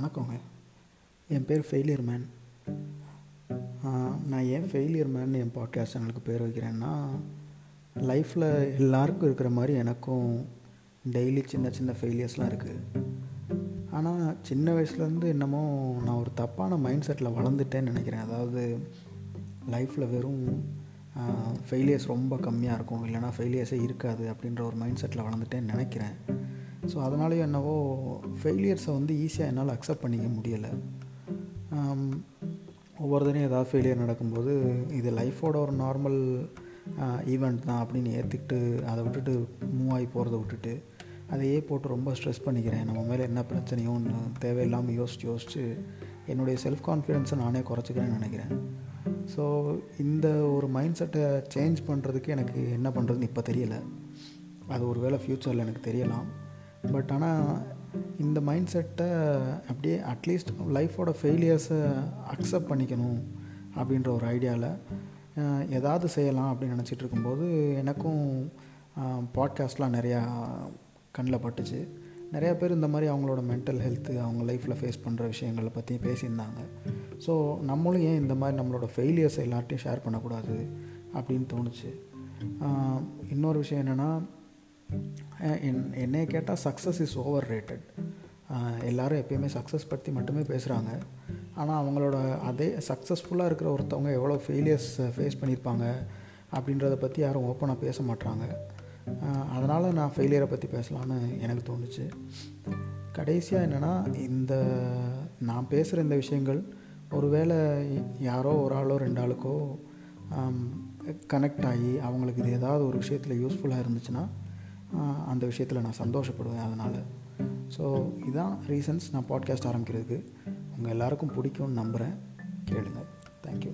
வணக்கங்க என் பேர் failure man நான் ஏன் ஃபெயிலியர் மேன் என் பாட்காஸ்ட் சேனலுக்கு பேர் வைக்கிறேன்னா லைஃப்பில் எல்லாருக்கும் இருக்கிற மாதிரி எனக்கும் டெய்லி சின்ன சின்ன ஃபெயிலியர்ஸ்லாம் இருக்குது ஆனால் சின்ன வயசுலேருந்து என்னமோ நான் ஒரு தப்பான மைண்ட் செட்டில் வளர்ந்துட்டேன்னு நினைக்கிறேன். அதாவது லைஃப்பில் வெறும் ஃபெயிலியர்ஸ் ரொம்ப கம்மியாக இருக்கும். இல்லைனா ஃபெயிலியர்ஸே இருக்காது அப்படின்ற ஒரு மைண்ட் செட்டில் வளர்ந்துட்டேன்னு நினைக்கிறேன். ஸோ அதனாலேயும் என்னவோ ஃபெயிலியர்ஸை வந்து ஈஸியாக என்னால் அக்செப்ட் பண்ணிக்க முடியலை. ஒவ்வொரு தடையும் ஏதாவது ஃபெயிலியர் நடக்கும்போது இது லைஃபோட ஒரு நார்மல் ஈவெண்ட் தான் அப்படின்னு ஏற்றுக்கிட்டு அதை விட்டுட்டு மூவ் ஆகி போகிறத விட்டுட்டு அதையே போட்டு ரொம்ப ஸ்ட்ரெஸ் பண்ணிக்கிறேன். நம்ம மேலே என்ன பிரச்சனையோன்னு தேவையில்லாமல் யோசிச்சு யோசிச்சு என்னுடைய செல்ஃப் கான்ஃபிடென்ஸை நானே குறைச்சிக்கிறேன்னு நினைக்கிறேன். ஸோ இந்த ஒரு மைண்ட் செட்டை சேஞ்ச் பண்ணுறதுக்கு எனக்கு என்ன பண்ணுறதுன்னு இப்போ தெரியலை. அது ஒரு வேளை ஃப்யூச்சரில் எனக்கு தெரியலாம். பட் ஆனால் இந்த மைண்ட் செட்டை அப்படியே அட்லீஸ்ட் லைஃபோட ஃபெயிலியர்ஸை அக்செப்ட் பண்ணிக்கணும் அப்படின்ற ஒரு ஐடியாவில் ஏதாவது செய்யலாம் அப்படின்னு நினச்சிட்டு இருக்கும்போது எனக்கும் பாட்காஸ்ட்லாம் நிறையா கண்ணில் பட்டுச்சு. நிறையா பேர் இந்த மாதிரி அவங்களோட மென்டல் ஹெல்த்து அவங்க லைஃப்பில் ஃபேஸ் பண்ணுற விஷயங்களை பற்றி பேசியிருந்தாங்க. ஸோ நம்மளும் ஏன் இந்த மாதிரி நம்மளோட ஃபெயிலியர்ஸ் எல்லார்ட்டையும் ஷேர் பண்ணக்கூடாது அப்படின்னு தோணுச்சு. இன்னொரு விஷயம் என்னென்னா என் என்னையை கேட்டால் சக்ஸஸ் இஸ் ஓவர் ரேட்டட் எல்லோரும் எப்பயுமே சக்ஸஸ் பற்றி மட்டுமே பேசுகிறாங்க ஆனால் அவங்களோட அதே சக்ஸஸ்ஃபுல்லாக இருக்கிற ஒருத்தவங்க எவ்வளோ ஃபெயிலியர்ஸ் ஃபேஸ் பண்ணியிருப்பாங்க அப்படின்றத பற்றி யாரும் ஓப்பனாக பேச மாட்டாங்க அதனால் நான் ஃபெயிலியரை பற்றி பேசலான்னு எனக்கு தோணுச்சு. கடைசியாக என்னென்னா இந்த நான் பேசுகிற இந்த விஷயங்கள் ஒருவேளை யாரோ ஒரு ஆளோ ரெண்டு ஆளுக்கோ கனெக்ட் ஆகி அவங்களுக்கு இது ஏதாவது ஒரு விஷயத்தில் யூஸ்ஃபுல்லாக இருந்துச்சுன்னா அந்த விஷயத்தில் நான் சந்தோஷப்படுவேன் அதனால். ஸோ இதுதான் ரீசன்ஸ் நான் பாட்காஸ்ட் ஆரம்பிக்கிறதுக்கு. உங்கள் எல்லாருக்கும் பிடிக்கும்னு நம்புகிறேன் கேளுங்க. தேங்க்யூ